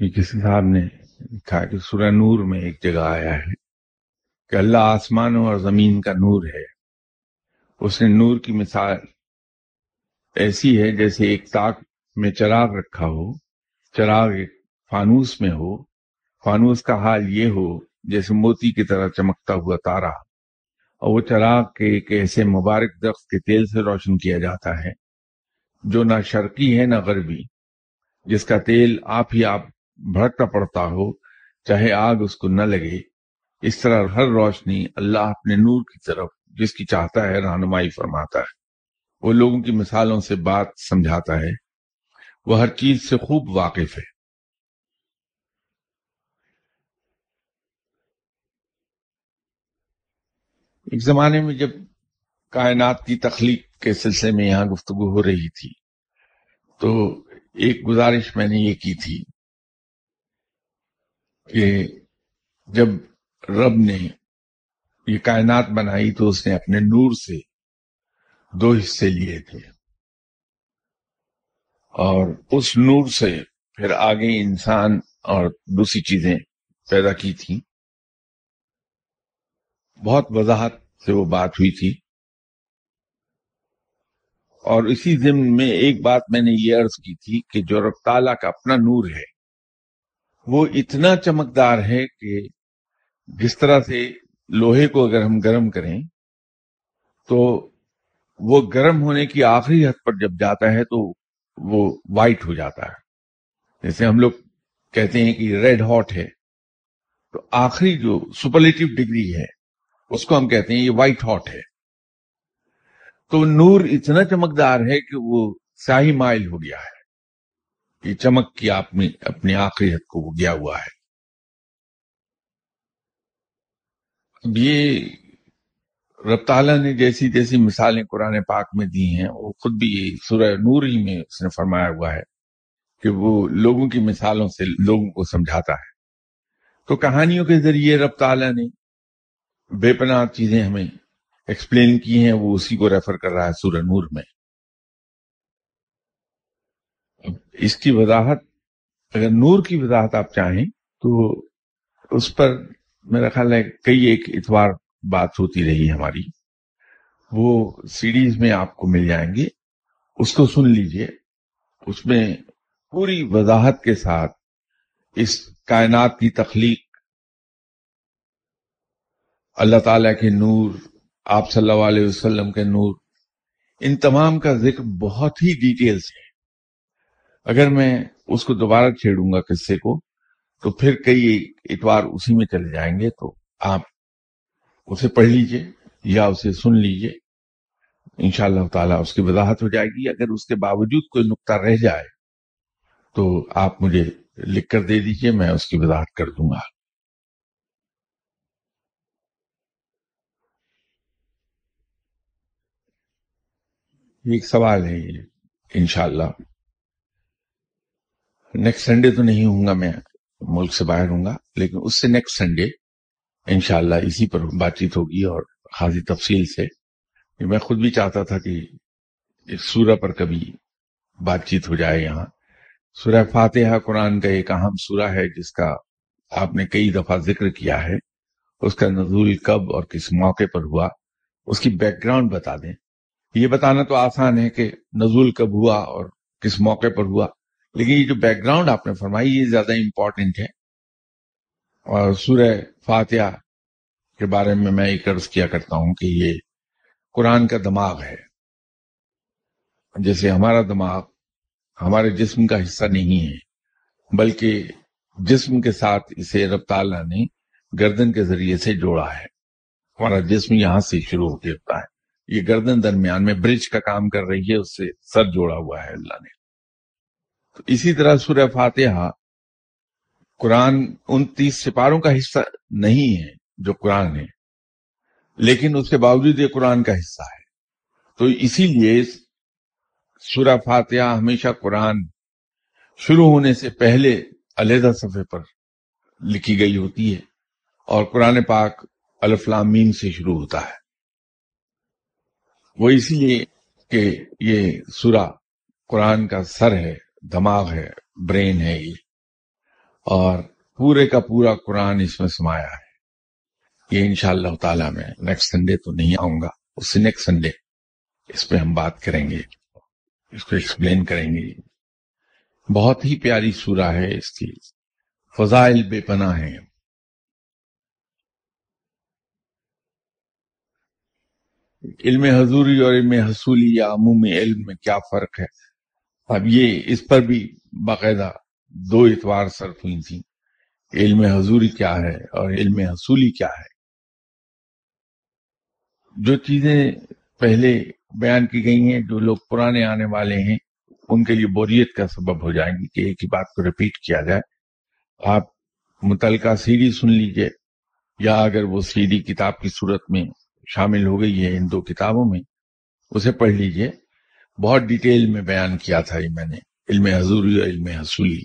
دی کسی صاحب نے لکھا کہ سورہ نور میں ایک جگہ آیا ہے کہ اللہ آسمانوں اور زمین کا نور ہے۔ اس نے نور کی مثال ایسی ہے جیسے ایک تاک میں چراغ رکھا ہو، چراغ ایک فانوس میں ہو، فانوس کا حال یہ ہو جیسے موتی کی طرح چمکتا ہوا تارا، اور وہ چراغ کے ایک ایسے مبارک درخت کے تیل سے روشن کیا جاتا ہے، جو نہ شرقی ہے نہ غربی، جس کا تیل آپ ہی آپ بھڑکتا پڑتا ہو، چاہے آگ اس کو نہ لگے۔ اس طرح ہر روشنی اللہ اپنے نور کی طرف، جس کی چاہتا ہے، رہنمائی فرماتا ہے۔ وہ لوگوں کی مثالوں سے بات سمجھاتا ہے۔ وہ ہر چیز سے خوب واقف ہے۔ ایک زمانے میں جب کائنات کی تخلیق کے سلسلے میں یہاں گفتگو ہو رہی تھی، تو ایک گزارش میں نے یہ کی تھی کہ جب رب نے یہ کائنات بنائی تو اس نے اپنے نور سے دو حصے لیے تھے۔ اور اس نور سے پھر آگے انسان اور دوسری چیزیں پیدا کی تھیں۔ بہت وضاحت سے وہ بات ہوئی تھی۔ اور اسی ضمن میں ایک بات میں نے یہ عرض کی تھی کہ جو رب تعالیٰ کا اپنا نور ہے، وہ اتنا چمکدار ہے کہ جس طرح سے لوہے کو اگر ہم گرم کریں، تو وہ گرم ہونے کی آخری حد پر جب جاتا ہے تو وہ وائٹ ہو جاتا ہے۔ جیسے ہم لوگ کہتے ہیں کہ ریڈ ہاٹ ہے، تو آخری جو سپرلیٹو ڈگری ہے اس کو ہم کہتے ہیں یہ وائٹ ہاٹ ہے۔ تو نور اتنا چمکدار ہے کہ وہ سیاہی مائل ہو گیا ہے۔ یہ چمک کی آپ نے اپنی آخری حد کو وہ گیا ہوا ہے۔ اب یہ رب تعالیٰ نے جیسی جیسی مثالیں قرآن پاک میں دی ہیں، وہ خود بھی سورہ نور ہی میں اس نے فرمایا ہوا ہے کہ وہ لوگوں کی مثالوں سے لوگوں کو سمجھاتا ہے۔ تو کہانیوں کے ذریعے رب تعالیٰ نے بے پناہ چیزیں ہمیں ایکسپلین کی ہیں، وہ اسی کو ریفر کر رہا ہے سورہ نور میں۔ اس کی وضاحت، اگر نور کی وضاحت آپ چاہیں، تو اس پر میرا خیال ہے کئی ایک اتوار بات ہوتی رہی ہماری۔ وہ سیریز میں آپ کو مل جائیں گے۔ اس کو سن لیجیے۔ اس میں پوری وضاحت کے ساتھ اس کائنات کی تخلیق اللہ تعالیٰ کے نور، آپ صلی اللہ علیہ وسلم کے نور، ان تمام کا ذکر بہت ہی ڈیٹیل سے ہے۔ اگر میں اس کو دوبارہ چھیڑوں گا قصے کو، تو پھر کئی اتوار اسی میں چلے جائیں گے، تو آپ اسے پڑھ لیجیے یا اسے سن لیجیے۔ انشاءاللہ اللہ تعالیٰ اس کی وضاحت ہو جائے گی۔ اگر اس کے باوجود کوئی نقطہ رہ جائے، تو آپ مجھے لکھ کر دے دیجیے، میں اس کی وضاحت کر دوں گا۔ ایک سوال ہے یہ، انشاءاللہ۔ نیکسٹ سنڈے تو نہیں ہوں گا میں، ملک سے باہر ہوں گا، لیکن اس سے نیکسٹ سنڈے انشاءاللہ اسی پر بات چیت ہوگی اور خاصی تفصیل سے۔ میں خود بھی چاہتا تھا کہ اس سورہ پر کبھی بات چیت ہو جائے یہاں۔ سورہ فاتحہ قرآن کا ایک اہم سورہ ہے، جس کا آپ نے کئی دفعہ ذکر کیا ہے۔ اس کا نزول کب اور کس موقع پر ہوا، اس کی بیک گراؤنڈ بتا دیں۔ یہ بتانا تو آسان ہے کہ نزول کب ہوا اور کس موقع پر ہوا، لیکن یہ جو بیک گراؤنڈ آپ نے فرمائی، یہ زیادہ امپورٹنٹ ہے۔ اور سورہ فاتحہ کے بارے میں میں ایک عرض کیا کرتا ہوں کہ یہ قرآن کا دماغ ہے۔ جیسے ہمارا دماغ ہمارے جسم کا حصہ نہیں ہے، بلکہ جسم کے ساتھ اسے رب تعالیٰ نے گردن کے ذریعے سے جوڑا ہے۔ ہمارا جسم یہاں سے شروع ہو کے ہوتا ہے۔ یہ گردن درمیان میں برج کا کام کر رہی ہے، اس سے سر جوڑا ہوا ہے اللہ نے۔ تو اسی طرح سورہ فاتحہ قرآن انتیس سپاروں کا حصہ نہیں ہے جو قرآن ہے، لیکن اس کے باوجود یہ قرآن کا حصہ ہے۔ تو اسی لیے سورہ فاتحہ ہمیشہ قرآن شروع ہونے سے پہلے علیحدہ صفحے پر لکھی گئی ہوتی ہے اور قرآن پاک الفلامین سے شروع ہوتا ہے۔ وہ اسی لیے کہ یہ سورہ قرآن کا سر ہے، دماغ ہے، برین ہے یہ۔ اور پورے کا پورا قرآن اس میں سمایا ہے۔ یہ انشاءاللہ اللہ تعالی میں نیکسٹ سنڈے تو نہیں آؤں گا، اس سے نیکسٹ سنڈے اس پہ ہم بات کریں گے، اس کو ایکسپلین کریں گے۔ بہت ہی پیاری سورہ ہے اس کی۔ فضائل بے پناہ ہے علم حضوری اور علم حصولی یا عمومی علم میں کیا فرق ہے؟ اب یہ اس پر بھی باقاعدہ دو اتوار صرف ہوئی تھیں۔ علم حضوری کیا ہے اور علم حصولی کیا ہے؟ جو چیزیں پہلے بیان کی گئی ہیں، جو لوگ پرانے آنے والے ہیں، ان کے لیے بوریت کا سبب ہو جائیں گی کہ ایک ہی بات کو ریپیٹ کیا جائے۔ آپ متعلقہ سی ڈی سن لیجیے، یا اگر وہ سی ڈی کتاب کی صورت میں شامل ہو گئی ہے ان دو کتابوں میں، اسے پڑھ لیجیے۔ بہت ڈیٹیل میں بیان کیا تھا یہ میں نے، علم حضوری اور علم حصولی۔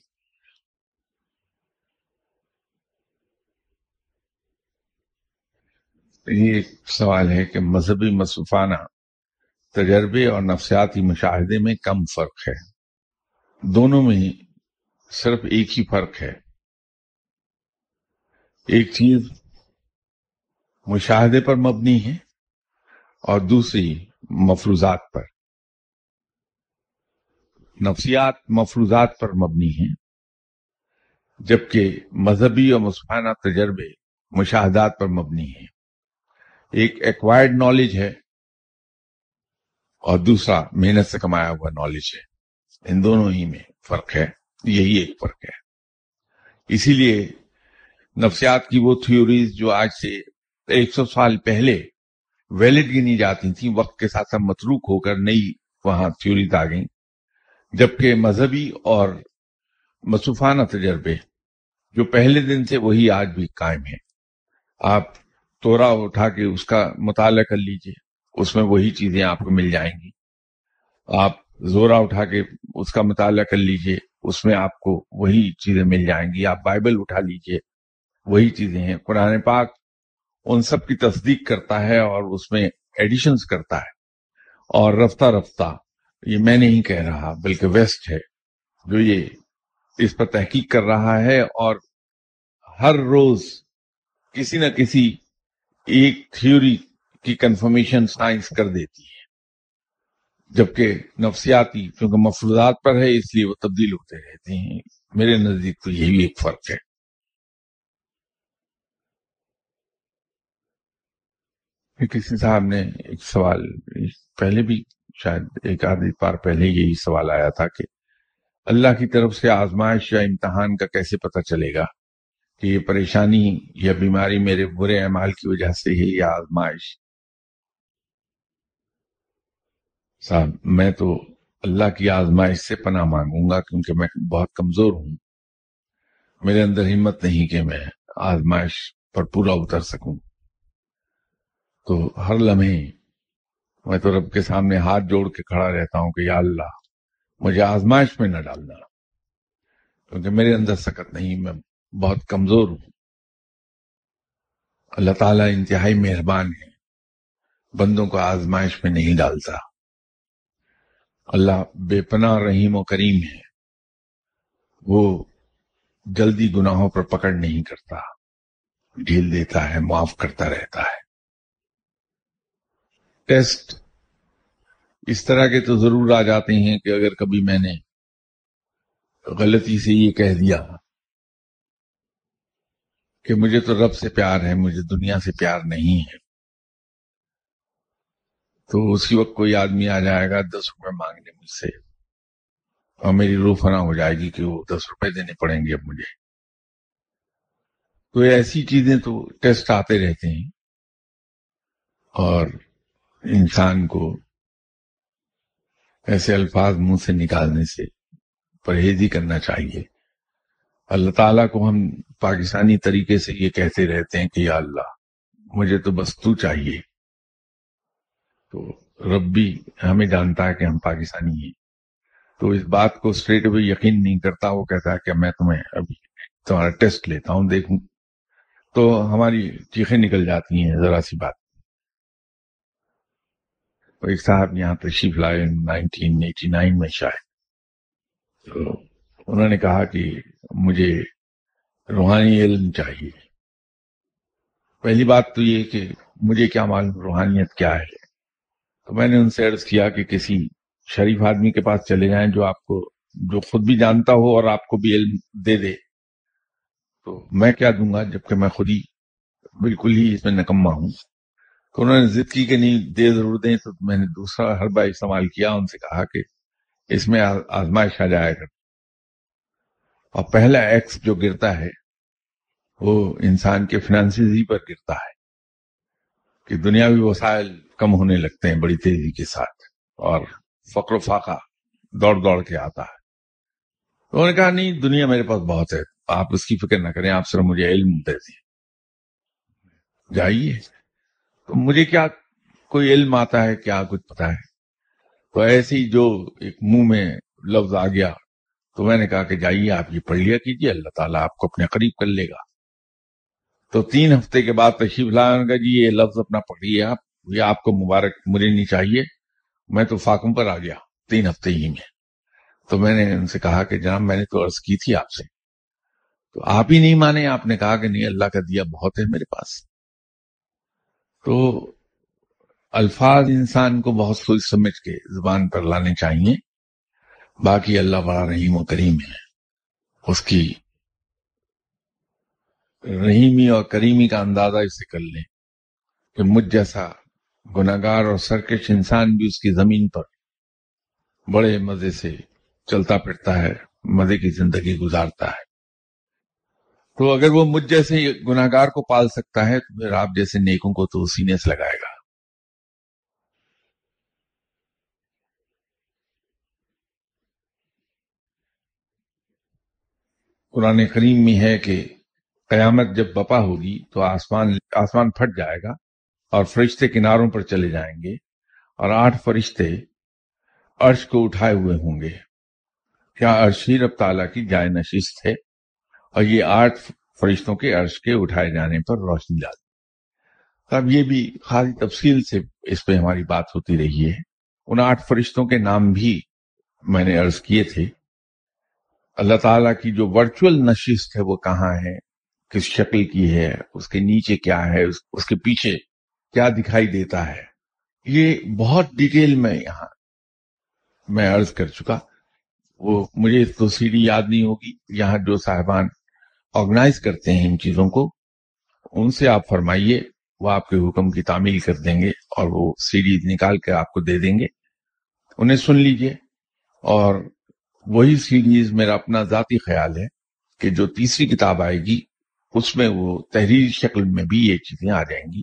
یہ ایک سوال ہے کہ مذہبی مصوفانہ تجربے اور نفسیاتی مشاہدے میں کم فرق ہے۔ دونوں میں صرف ایک ہی فرق ہے۔ ایک چیز مشاہدے پر مبنی ہے اور دوسری مفروضات پر۔ نفسیات مفروضات پر مبنی ہیں، جبکہ مذہبی اور مصفانہ تجربے مشاہدات پر مبنی ہیں۔ ایک ایکوائرڈ نالج ہے اور دوسرا محنت سے کمایا ہوا نالج ہے۔ ان دونوں ہی میں فرق ہے، یہی ایک فرق ہے۔ اسی لیے نفسیات کی وہ تھیوریز جو آج سے ایک سو سال پہلے ویلڈ گنی جاتی تھیں، وقت کے ساتھ ساتھ متروک ہو کر نئی وہاں تھیوریز آ گئیں۔ جبکہ مذہبی اور مصوفانہ تجربے جو پہلے دن سے وہی آج بھی قائم ہیں۔ آپ تورا اٹھا کے اس کا مطالعہ کر لیجیے، اس میں وہی چیزیں آپ کو مل جائیں گی۔ آپ زورا اٹھا کے اس کا مطالعہ کر لیجیے، اس میں آپ کو وہی چیزیں مل جائیں گی۔ آپ بائبل اٹھا لیجیے، وہی چیزیں ہیں۔ قرآن پاک ان سب کی تصدیق کرتا ہے اور اس میں ایڈیشنز کرتا ہے۔ اور رفتہ رفتہ، یہ میں نہیں کہہ رہا، بلکہ ویسٹ ہے، جو یہ اس پر تحقیق کر رہا ہے اور ہر روز کسی نہ کسی ایک تھیوری کی کنفرمیشن سائنس کر دیتی ہے۔ جبکہ نفسیاتی کیونکہ مفروضات پر ہے، اس لیے وہ تبدیل ہوتے رہتے ہیں۔ میرے نزدیک تو یہی ایک فرق ہے۔ کسی صاحب نے ایک سوال، پہلے بھی شاید ایک آدھی بار پہلے یہی سوال آیا تھا کہ اللہ کی طرف سے آزمائش یا امتحان کا کیسے پتہ چلے گا کہ یہ پریشانی یا بیماری میرے برے اعمال کی وجہ سے ہے یا آزمائش؟ صاحب، میں تو اللہ کی آزمائش سے پناہ مانگوں گا کیونکہ میں بہت کمزور ہوں۔ میرے اندر ہمت نہیں کہ میں آزمائش پر پورا اتر سکوں۔ تو ہر لمحے میں تو رب کے سامنے ہاتھ جوڑ کے کھڑا رہتا ہوں کہ یا اللہ، مجھے آزمائش میں نہ ڈالنا۔ کیونکہ میرے اندر سکت نہیں، میں بہت کمزور ہوں۔ اللہ تعالیٰ انتہائی مہربان ہے، بندوں کو آزمائش میں نہیں ڈالتا۔ اللہ بے پناہ رحیم و کریم ہے، وہ جلدی گناہوں پر پکڑ نہیں کرتا۔ ڈھیل دیتا ہے، معاف کرتا رہتا ہے۔ ٹیسٹ اس طرح کے تو ضرور آ جاتے ہیں کہ اگر کبھی میں نے غلطی سے یہ کہہ دیا کہ مجھے تو رب سے پیار ہے، مجھے دنیا سے پیار نہیں ہے۔ تو اسی وقت کوئی آدمی آ جائے گا، دس روپے مانگنے مجھ سے اور میری روح فنا ہو جائے گی کہ وہ دس روپے دینے پڑیں گے اب مجھے۔ تو ایسی چیزیں تو ٹیسٹ آتے رہتے ہیں اور انسان کو ایسے الفاظ منہ سے نکالنے سے پرہیزی کرنا چاہیے۔ اللہ تعالیٰ کو ہم پاکستانی طریقے سے یہ کہتے رہتے ہیں کہ یا اللہ، مجھے تو بس تو چاہیے۔ تو رب بھی ہمیں جانتا ہے کہ ہم پاکستانی ہیں۔ تو اس بات کو اسٹریٹ اوے یقین نہیں کرتا، وہ کہتا ہے کہ میں تمہیں ابھی تمہارا ٹیسٹ لیتا ہوں، دیکھوں۔ تو ہماری چیخیں نکل جاتی ہیں، ذرا سی بات۔ ایک صاحب یہاں تشریف لائے نائنٹین ایٹی نائن میں شاید۔ تو انہوں نے کہا کہ مجھے روحانی علم چاہیے۔ پہلی بات تو یہ کہ مجھے کیا معلوم روحانیت کیا ہے۔ تو میں نے ان سے عرض کیا کہ کسی شریف آدمی کے پاس چلے جائیں جو آپ کو، جو خود بھی جانتا ہو اور آپ کو بھی علم دے دے۔ تو میں کیا دوں گا جبکہ میں خود ہی بالکل ہی اس میں نکما ہوں؟ تو انہوں نے ضد کی کہ نہیں، دے ضرور دیں تو میں نے دوسرا حربہ استعمال کیا، ان سے کہا کہ اس میں آزمائش آ جائے گا اور پہلا ایکس جو گرتا ہے، وہ انسان کے فنانسز ہی پر گرتا ہے۔ کہ دنیاوی وسائل کم ہونے لگتے ہیں بڑی تیزی کے ساتھ، اور فقر و فاقہ دوڑ دوڑ کے آتا ہے۔ تو انہوں نے کہا، نہیں، دنیا میرے پاس بہت ہے، آپ اس کی فکر نہ کریں، آپ صرف مجھے علم دے دیں جائیے۔ تو مجھے کیا کوئی علم آتا ہے، کیا کچھ پتا ہے؟ تو ایسے ہی جو ایک منہ میں لفظ آ گیا، تو میں نے کہا کہ جائیے، آپ یہ پڑھ لیا کیجیے، اللہ تعالیٰ آپ کو اپنے قریب کر لے گا۔ تو تین ہفتے کے بعد تشریف لایا جی یہ لفظ اپنا پڑھیے آپ، یہ آپ کو مبارک مجھے نہیں چاہیے، میں تو فاقم پر آ گیا تین ہفتے ہی میں۔ تو میں نے ان سے کہا کہ جناب، میں نے تو عرض کی تھی آپ سے۔ تو آپ ہی نہیں مانے، آپ نے کہا کہ نہیں، اللہ کا دیا بہت ہے میرے پاس۔ تو الفاظ انسان کو بہت سوچ سمجھ کے زبان پر لانے چاہیے۔ باقی اللہ بڑا رحیم و کریم ہے۔ اس کی رحیمی اور کریمی کا اندازہ اسے کر لیں کہ مجھ جیسا گناگار اور سرکش انسان بھی اس کی زمین پر بڑے مزے سے چلتا پھرتا ہے، مزے کی زندگی گزارتا ہے۔ تو اگر وہ مجھ جیسے گناگار کو پال سکتا ہے، تو پھر آپ جیسے نیکوں کو تو سینے سے لگائے گا۔ قرآن کریم میں ہے کہ قیامت جب بپا ہوگی تو آسمان آسمان پھٹ جائے گا اور فرشتے کناروں پر چلے جائیں گے اور آٹھ فرشتے عرش کو اٹھائے ہوئے ہوں گے۔ کیا عرش ہی رب تعالیٰ کی جائے نشست ہے؟ اور یہ آٹھ فرشتوں کے عرش کے اٹھائے جانے پر روشنی ڈالتی اب یہ بھی خاصی تفصیل سے اس پہ ہماری بات ہوتی رہی ہے۔ ان آٹھ فرشتوں کے نام بھی میں نے عرض کیے تھے۔ اللہ تعالیٰ کی جو ورچوئل نشست ہے وہ کہاں ہے؟ کس شکل کی ہے؟ اس کے نیچے کیا ہے؟ اس کے پیچھے کیا دکھائی دیتا ہے؟ یہ بہت ڈیٹیل میں یہاں میں عرض کر چکا۔ وہ مجھے تو سیڑھی یاد نہیں ہوگی۔ یہاں جو صاحبان آرگنائز کرتے ہیں ان چیزوں کو، ان سے آپ فرمائیے، وہ آپ کے حکم کی تعمیل کر دیں گے اور وہ سیریز نکال کے آپ کو دے دیں گے۔ انہیں سن لیجیے۔ اور وہی سیریز میرا اپنا ذاتی خیال ہے کہ جو تیسری کتاب آئے گی، اس میں وہ تحریر شکل میں بھی یہ چیزیں آ جائیں گی۔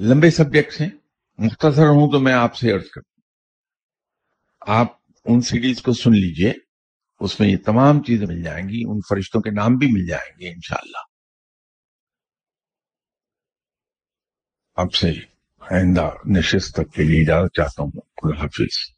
لمبے سبجیکٹس ہیں، مختصر ہوں تو میں آپ سے عرض کروں آپ ان سیریز کو سن لیجیے۔ اس میں یہ تمام چیزیں مل جائیں گی، ان فرشتوں کے نام بھی مل جائیں گے انشاءاللہ۔ اب سے آئندہ نشست تک کے لیے اجازت چاہتا ہوں، خدا حافظ۔